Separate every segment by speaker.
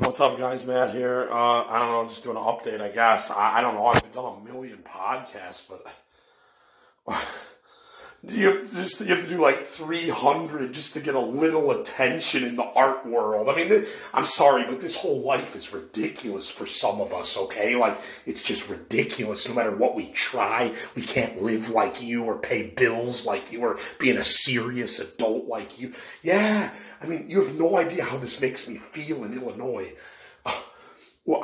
Speaker 1: What's up, guys? Matt here. Uh, I don't know, just doing an update, I guess. I, I don't know. I've done a million podcasts, but you have to just you have to do like 300 just to get a little attention in the art world. I mean, th- I'm sorry, but this whole life is ridiculous for some of us. Okay, like it's just ridiculous. No matter what we try, we can't live like you or pay bills like you or be a serious adult like you. Yeah, I mean, you have no idea how this makes me feel in Illinois. Uh, well,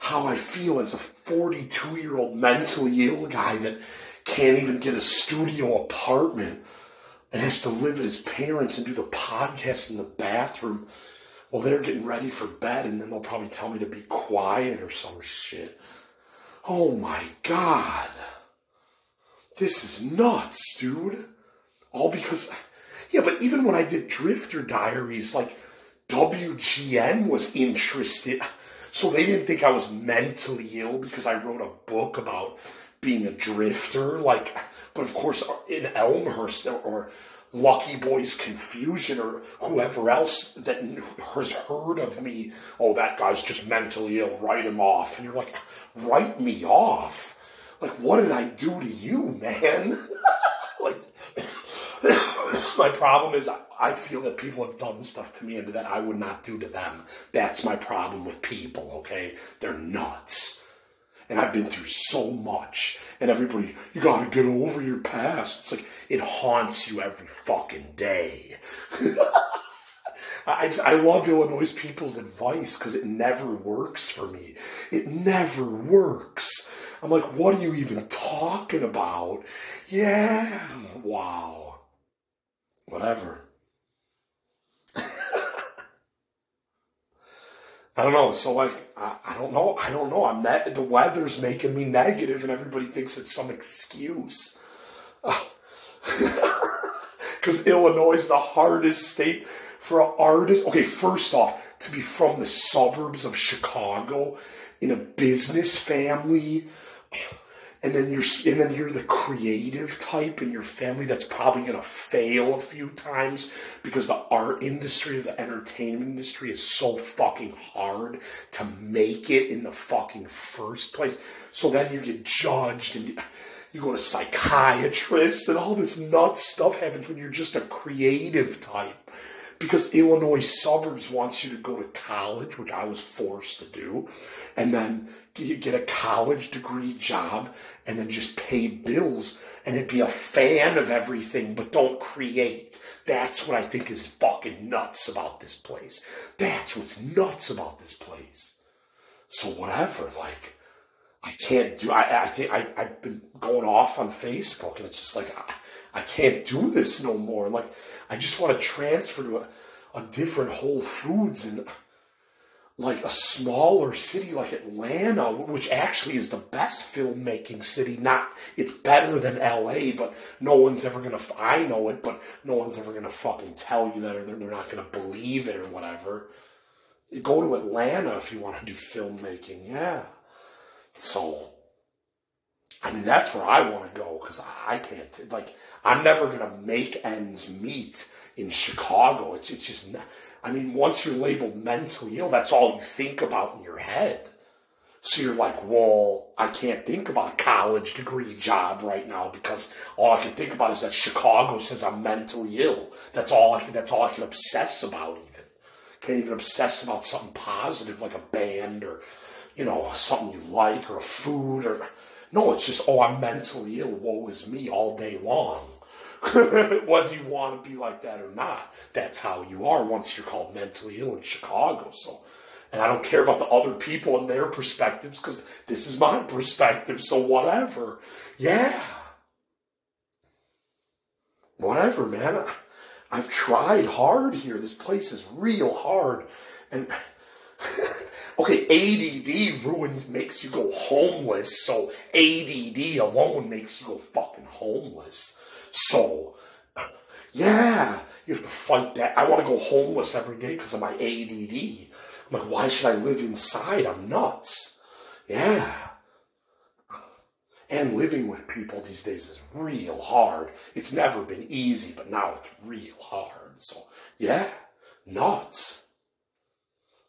Speaker 1: how I feel as a 42 year old mentally ill guy that can't even get a studio apartment and has to live at his parents and do the podcast in the bathroom while they're getting ready for bed and then they'll probably tell me to be quiet or some shit. Oh my god. This is nuts, dude. All because yeah, but even when I did Drifter Diaries, like WGN was interested. So they didn't think I was mentally ill because I wrote a book about being a drifter. Like, but of course, in Elmhurst or, Lucky Boys Confusion or whoever else that has heard of me, oh, that guy's just mentally ill, write him off. And you're like, write me off? Like, what did I do to you, man? like, my problem is I feel that people have done stuff to me and that I would not do to them. That's my problem with people, okay? They're nuts. And I've been through so much. And everybody, you gotta get over your past. It's like, it haunts you every fucking day. I, I love Illinois people's advice because it never works for me. It never works. I'm like, what are you even talking about? Yeah, wow. Whatever. I don't know. So like, I, I don't know. I don't know. I'm net. The weather's making me negative, and everybody thinks it's some excuse. Because Illinois is the hardest state for an artist. Okay, first off, to be from the suburbs of Chicago in a business family and then you're and then you're the creative type in your family that's probably going to fail a few times because the art industry the entertainment industry is so fucking hard to make it in the fucking first place. So then you get judged and you go to psychiatrists and all this nuts stuff happens when you're just a creative type because Illinois suburbs wants you to go to college, which I was forced to do, and then get a college degree job and then just pay bills and be a fan of everything but don't create. That's what I think is fucking nuts about this place. That's what's nuts about this place. So whatever, like, I can't do, I, I think I, I've been going off on Facebook and it's just like, I, I can't do this no more. Like, I just want to transfer to a, a different Whole Foods and like a smaller city like Atlanta, which actually is the best filmmaking city. Not it's better than LA, but no one's ever gonna. I know it, but no one's ever gonna fucking tell you that, or they're, not gonna believe it, or whatever. Go to Atlanta if you want to do filmmaking, yeah. So I mean, that's where I want to go because I can't. Like, I'm never gonna make ends meet in Chicago. It's it's just. I mean, once you're labeled mentally ill, that's all you think about in your head. So you're like, well, I can't think about a college degree job right now because all I can think about is that Chicago says I'm mentally ill. That's all I can. That's all I can obsess about. Even can't even obsess about something positive like a band or, you know, something you like or a food or no, it's just, oh, I'm mentally ill. Woe is me all day long. Whether you want to be like that or not, that's how you are once you're called mentally ill in Chicago. So, and I don't care about the other people and their perspectives because this is my perspective. So, whatever. Yeah. Whatever, man. I've tried hard here. This place is real hard. And Okay, ADD ruins, makes you go homeless, so ADD alone makes you go fucking homeless. So, yeah, you have to fight that. I want to go homeless every day because of my ADD. I'm like, why should I live inside? I'm nuts. Yeah. And living with people these days is real hard. It's never been easy, but now it's real hard. So, yeah, nuts.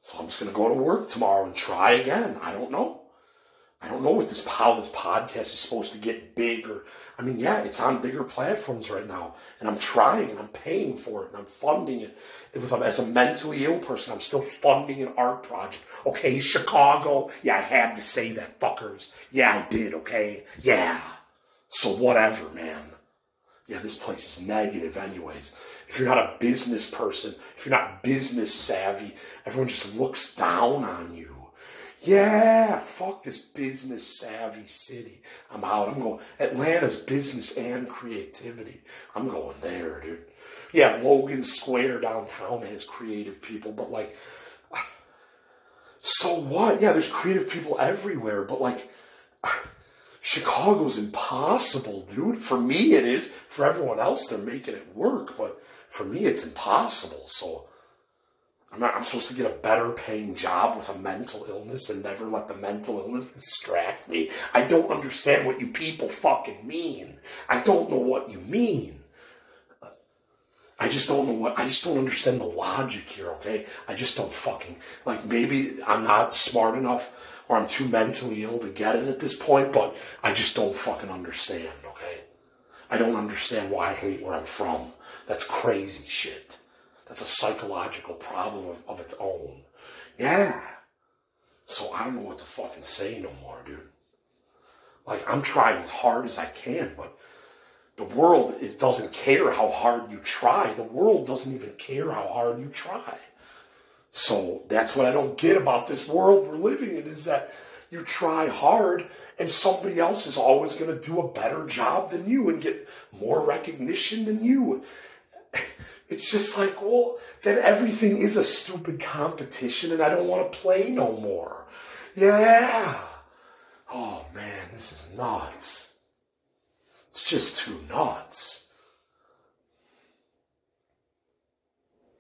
Speaker 1: So I'm just going to go to work tomorrow and try again. I don't know. I don't know what this how this podcast is supposed to get big or I mean, yeah, it's on bigger platforms right now, and I'm trying and I'm paying for it and I'm funding it. If I'm, as a mentally ill person, I'm still funding an art project. Okay, Chicago. Yeah, I had to say that, fuckers. Yeah, I did. Okay, yeah. So whatever, man. Yeah, this place is negative, anyways. If you're not a business person, if you're not business savvy, everyone just looks down on you. Yeah, fuck this business savvy city. I'm out. I'm going. Atlanta's business and creativity. I'm going there, dude. Yeah, Logan Square downtown has creative people, but like, so what? Yeah, there's creative people everywhere, but like, Chicago's impossible, dude. For me, it is. For everyone else, they're making it work, but for me, it's impossible. So I'm not, I'm supposed to get a better paying job with a mental illness and never let the mental illness distract me. I don't understand what you people fucking mean. I don't know what you mean. I just don't know what, I just don't understand the logic here, okay? I just don't fucking, like maybe I'm not smart enough or I'm too mentally ill to get it at this point, but I just don't fucking understand, okay? I don't understand why I hate where I'm from. That's crazy shit. That's a psychological problem of, of its own. Yeah. So I don't know what to fucking say no more, dude. Like I'm trying as hard as I can, but the world is, doesn't care how hard you try. The world doesn't even care how hard you try. So that's what I don't get about this world we're living in is that you try hard and somebody else is always going to do a better job than you and get more recognition than you. It's just like, well, then everything is a stupid competition and I don't want to play no more. Yeah. Oh man, this is nuts. It's just too nuts.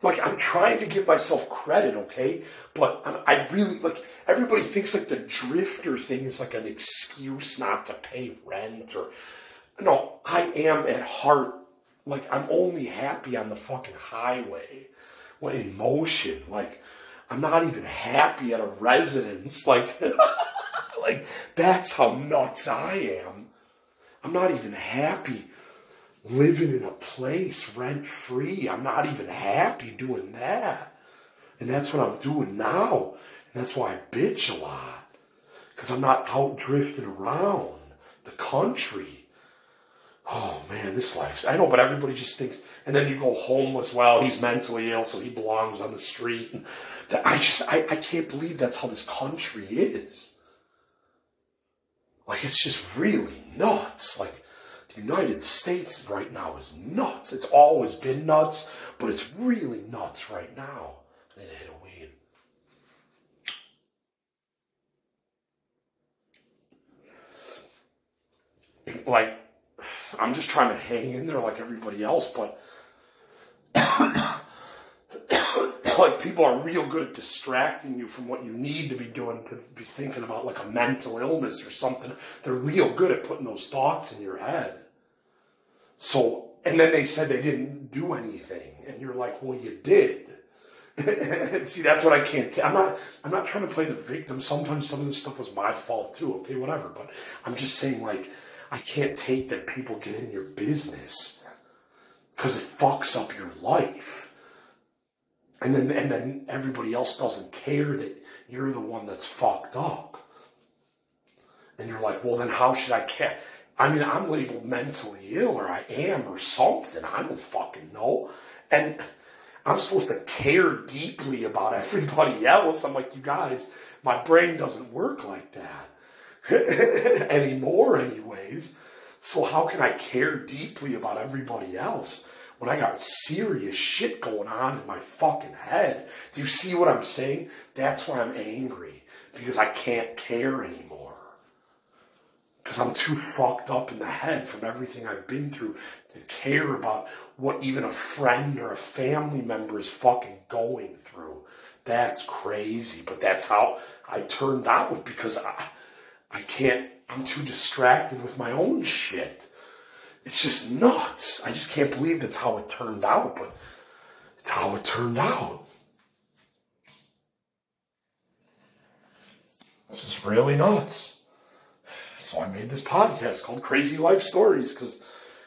Speaker 1: Like, I'm trying to give myself credit, okay? But I'm, I really, like, everybody thinks like the drifter thing is like an excuse not to pay rent or. No, I am at heart like I'm only happy on the fucking highway when in motion. Like I'm not even happy at a residence. Like like that's how nuts I am. I'm not even happy living in a place rent free. I'm not even happy doing that. And that's what I'm doing now. And that's why I bitch a lot. Because I'm not out drifting around the country oh man, this life. I know, but everybody just thinks, and then you go homeless. Well, he's mentally ill, so he belongs on the street. And that, I just, I, I can't believe that's how this country is. Like, it's just really nuts. Like, the United States right now is nuts. It's always been nuts, but it's really nuts right now. I need to hit a weed. Like, I'm just trying to hang in there like everybody else, but like people are real good at distracting you from what you need to be doing to be thinking about like a mental illness or something. They're real good at putting those thoughts in your head. So, and then they said they didn't do anything, and you're like, well, you did. See, that's what I can't. i I'm not. I'm not trying to play the victim. Sometimes some of this stuff was my fault too. Okay, whatever. But I'm just saying, like, I can't take that people get in your business because it fucks up your life. And then, and then everybody else doesn't care that you're the one that's fucked up. And you're like, well, then how should I care? I mean, I'm labeled mentally ill or I am or something. I don't fucking know. And I'm supposed to care deeply about everybody else. I'm like, you guys, my brain doesn't work like that. anymore, anyways. So how can I care deeply about everybody else when I got serious shit going on in my fucking head? Do you see what I'm saying? That's why I'm angry because I can't care anymore. Because I'm too fucked up in the head from everything I've been through to care about what even a friend or a family member is fucking going through. That's crazy, but that's how I turned out because I, I can't, I'm too distracted with my own shit. It's just nuts. I just can't believe that's how it turned out, but it's how it turned out. This is really nuts. So I made this podcast called Crazy Life Stories because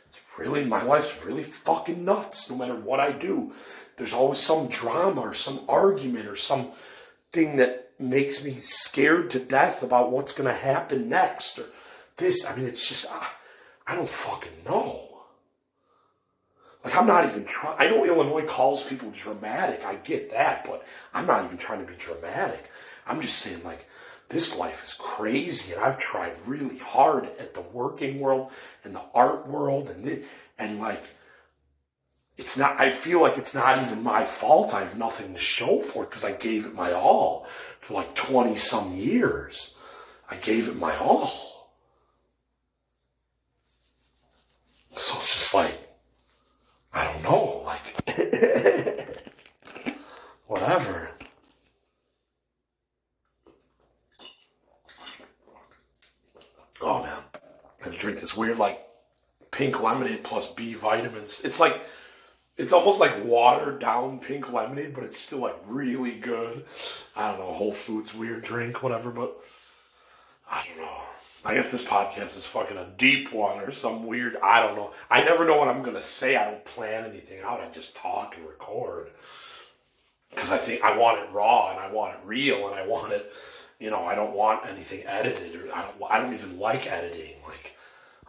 Speaker 1: it's really, my life's really fucking nuts no matter what I do. There's always some drama or some argument or some thing that makes me scared to death about what's going to happen next or this. I mean, it's just, I, I don't fucking know. Like, I'm not even trying. I know Illinois calls people dramatic. I get that, but I'm not even trying to be dramatic. I'm just saying, like, this life is crazy, and I've tried really hard at the working world and the art world, and and like, it's not. I feel like it's not even my fault. I have nothing to show for it because I gave it my all for like twenty some years. I gave it my all. So it's just like I don't know, like whatever. Oh man, I drink this weird like pink lemonade plus B vitamins. It's like it's almost like watered down pink lemonade, but it's still like really good. I don't know, Whole Foods weird drink, whatever, but I don't know. I guess this podcast is fucking a deep one or some weird. I don't know. I never know what I'm gonna say. I don't plan anything out. I just talk and record because I think I want it raw and I want it real and I want it. You know, I don't want anything edited or I don't. I don't even like editing. Like,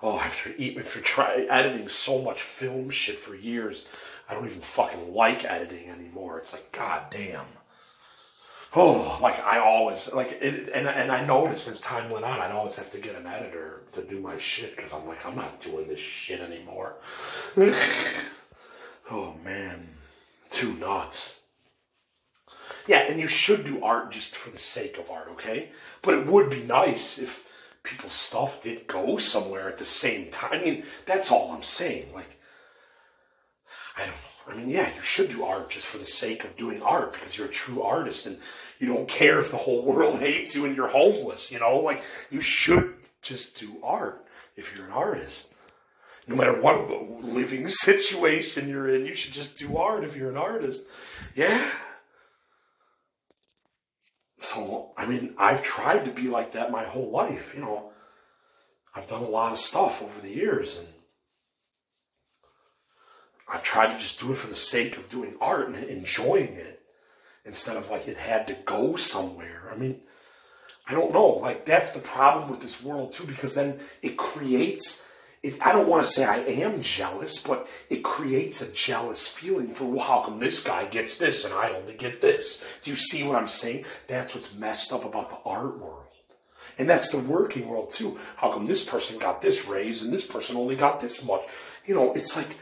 Speaker 1: oh, after eat after try editing so much film shit for years, I don't even fucking like editing anymore. It's like, god damn oh, like I always like it, and and I noticed as time went on, I'd always have to get an editor to do my shit because I'm like, I'm not doing this shit anymore. oh man, too nuts. Yeah, and you should do art just for the sake of art, okay? But it would be nice if people's stuff did go somewhere at the same time. I mean, that's all I'm saying. Like, I don't know. I mean, yeah, you should do art just for the sake of doing art because you're a true artist and you don't care if the whole world hates you and you're homeless, you know? Like, you should just do art if you're an artist. No matter what living situation you're in, you should just do art if you're an artist. Yeah. So, I mean, I've tried to be like that my whole life, you know. I've done a lot of stuff over the years and I've tried to just do it for the sake of doing art and enjoying it instead of like it had to go somewhere. I mean, I don't know. Like that's the problem with this world too, because then it creates. It, I don't want to say I am jealous, but it creates a jealous feeling for well, how come this guy gets this and I only get this? Do you see what I'm saying? That's what's messed up about the art world. And that's the working world too. How come this person got this raise and this person only got this much? You know, it's like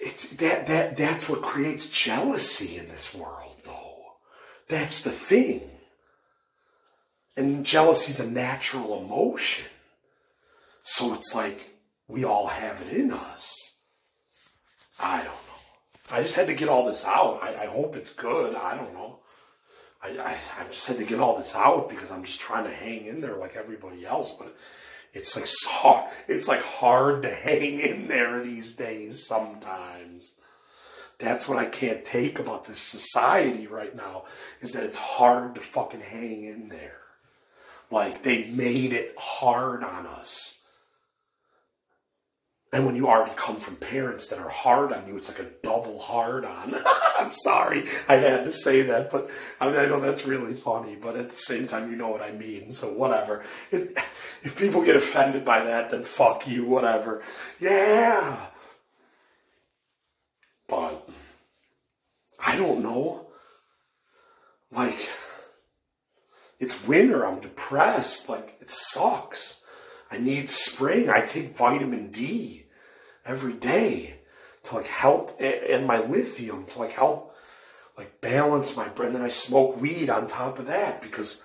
Speaker 1: it's that that that's what creates jealousy in this world. Though. That's the thing. And jealousy is a natural emotion. So it's like we all have it in us. I don't know. I just had to get all this out. I, I hope it's good. I don't know. I, I, I, just had to get all this out because I'm just trying to hang in there like everybody else. But it's like so, it's like hard to hang in there these days sometimes. That's what I can't take about this society right now is that it's hard to fucking hang in there. Like they made it hard on us. And when you already come from parents that are hard on you, it's like a double hard on. I'm sorry, I had to say that, but I, mean, I know that's really funny, but at the same time, you know what I mean, so whatever. If people get offended by that, then fuck you, whatever. Yeah. But I don't know. Like, it's winter. I'm depressed. Like, it sucks. I need spring. I take vitamin D every day to like help, and my lithium to like help, like balance my brain. And then I smoke weed on top of that because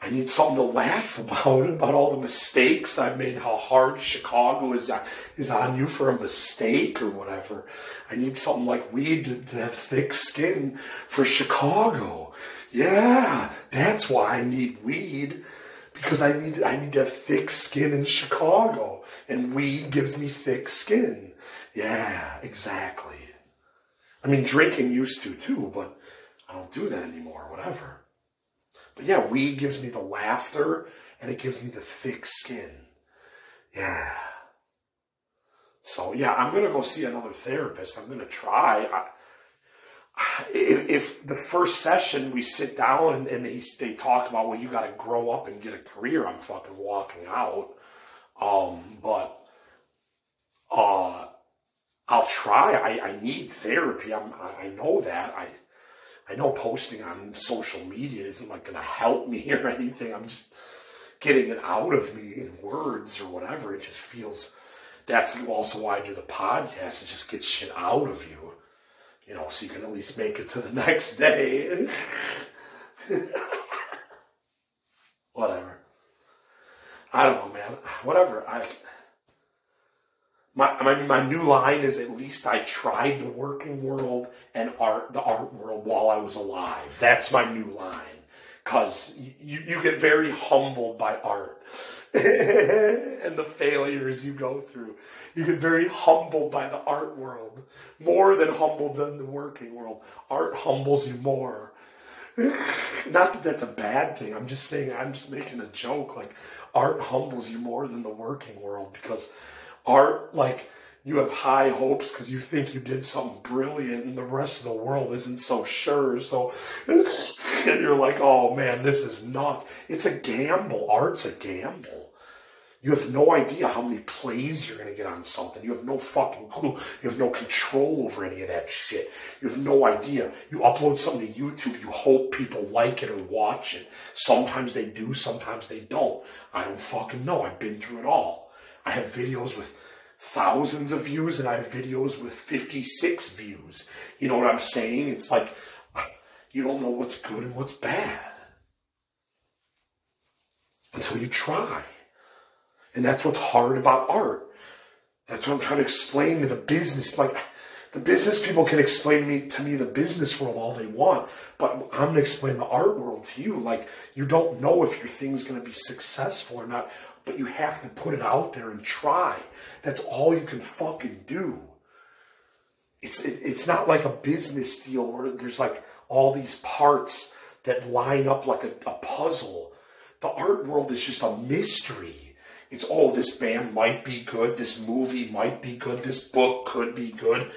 Speaker 1: I need something to laugh about, about all the mistakes I've made, how hard Chicago is, is on you for a mistake or whatever. I need something like weed to, to have thick skin for Chicago. Yeah, that's why I need weed because I need I need to have thick skin in Chicago, and weed gives me thick skin. Yeah, exactly. I mean, drinking used to too, but I don't do that anymore. Whatever. But yeah, weed gives me the laughter and it gives me the thick skin. Yeah. So yeah, I'm gonna go see another therapist. I'm gonna try. I, if, if, the first session we sit down and, and they, they talk about well you got to grow up and get a career, I'm fucking walking out. Um, but uh, I'll try. I, I need therapy. I'm, I know that. I I know posting on social media isn't like going to help me or anything. I'm just getting it out of me in words or whatever. It just feels. That's also why I do the podcast. It just gets shit out of you, you know, so you can at least make it to the next day. whatever. I don't know, man. Whatever. I my, my, my new line is at least I tried the working world and art the art world while I was alive. That's my new line. Cause you, you get very humbled by art and the failures you go through. You get very humbled by the art world, more than humbled than the working world. Art humbles you more. Not that that's a bad thing. I'm just saying, I'm just making a joke. Like, art humbles you more than the working world because art like you have high hopes because you think you did something brilliant and the rest of the world isn't so sure so and you're like oh man this is nuts it's a gamble art's a gamble you have no idea how many plays you're going to get on something. You have no fucking clue. You have no control over any of that shit. You have no idea. You upload something to YouTube, you hope people like it or watch it. Sometimes they do, sometimes they don't. I don't fucking know. I've been through it all. I have videos with thousands of views and I have videos with 56 views. You know what I'm saying? It's like you don't know what's good and what's bad until you try. And that's what's hard about art. That's what I'm trying to explain to the business. Like, the business people can explain to me to me the business world all they want, but I'm gonna explain the art world to you. Like you don't know if your thing's gonna be successful or not but you have to put it out there and try. That's all you can fucking do. It's it, it's not like a business deal where there's like all these parts that line up like a, a puzzle. The art world is just a mystery. It's oh, this band might be good, this movie might be good, this book could be good,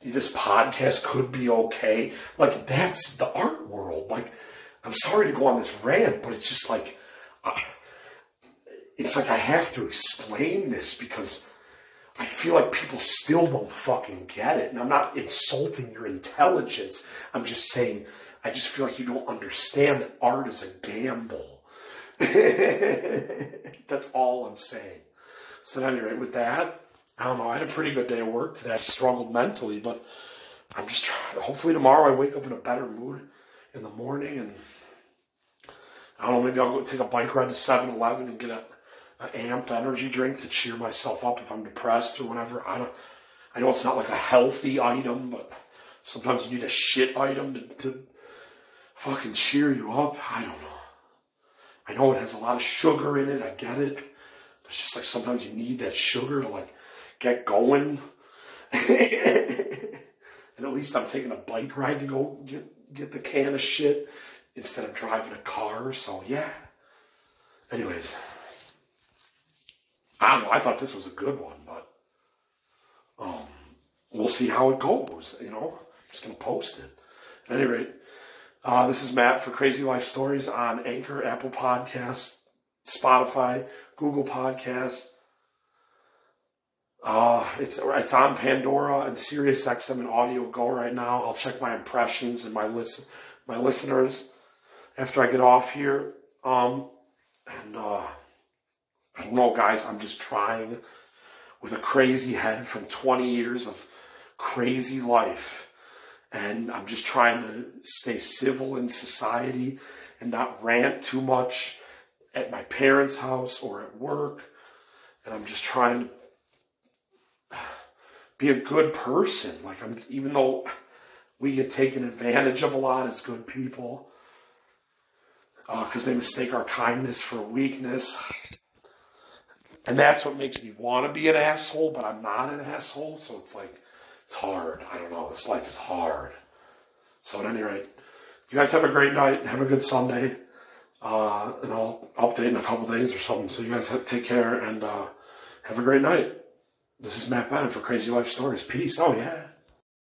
Speaker 1: this podcast could be okay. Like that's the art world. Like I'm sorry to go on this rant, but it's just like. Uh, it's like I have to explain this because I feel like people still don't fucking get it. And I'm not insulting your intelligence. I'm just saying, I just feel like you don't understand that art is a gamble. That's all I'm saying. So, at any rate, with that, I don't know. I had a pretty good day of work today. I struggled mentally, but I'm just trying. Hopefully, tomorrow I wake up in a better mood in the morning and I don't know, maybe I'll go take a bike ride to 7 Eleven and get a amp energy drink to cheer myself up if I'm depressed or whatever. I don't. I know it's not like a healthy item, but sometimes you need a shit item to, to fucking cheer you up. I don't know. I know it has a lot of sugar in it. I get it. But it's just like sometimes you need that sugar to like get going. and at least I'm taking a bike ride to go get get the can of shit instead of driving a car. So yeah. Anyways. I don't know. I thought this was a good one, but um, we'll see how it goes. You know, I'm just gonna post it. At any rate, uh, this is Matt for Crazy Life Stories on Anchor, Apple Podcasts, Spotify, Google Podcasts. Uh, it's it's on Pandora and Sirius XM and Audio Go right now. I'll check my impressions and my listen my listeners after I get off here. Um, and uh, I don't know, guys. I'm just trying with a crazy head from 20 years of crazy life. And I'm just trying to stay civil in society and not rant too much at my parents' house or at work. And I'm just trying to be a good person. Like I'm, even though we get taken advantage of a lot as good people, because uh, they mistake our kindness for weakness. And that's what makes me want to be an asshole, but I'm not an asshole. So it's like, it's hard. I don't know. This life is hard. So at any rate, you guys have a great night. and Have a good Sunday. Uh, and I'll update in a couple days or something. So you guys have, take care and uh, have a great night. This is Matt Bennett for Crazy Life Stories. Peace. Oh, yeah.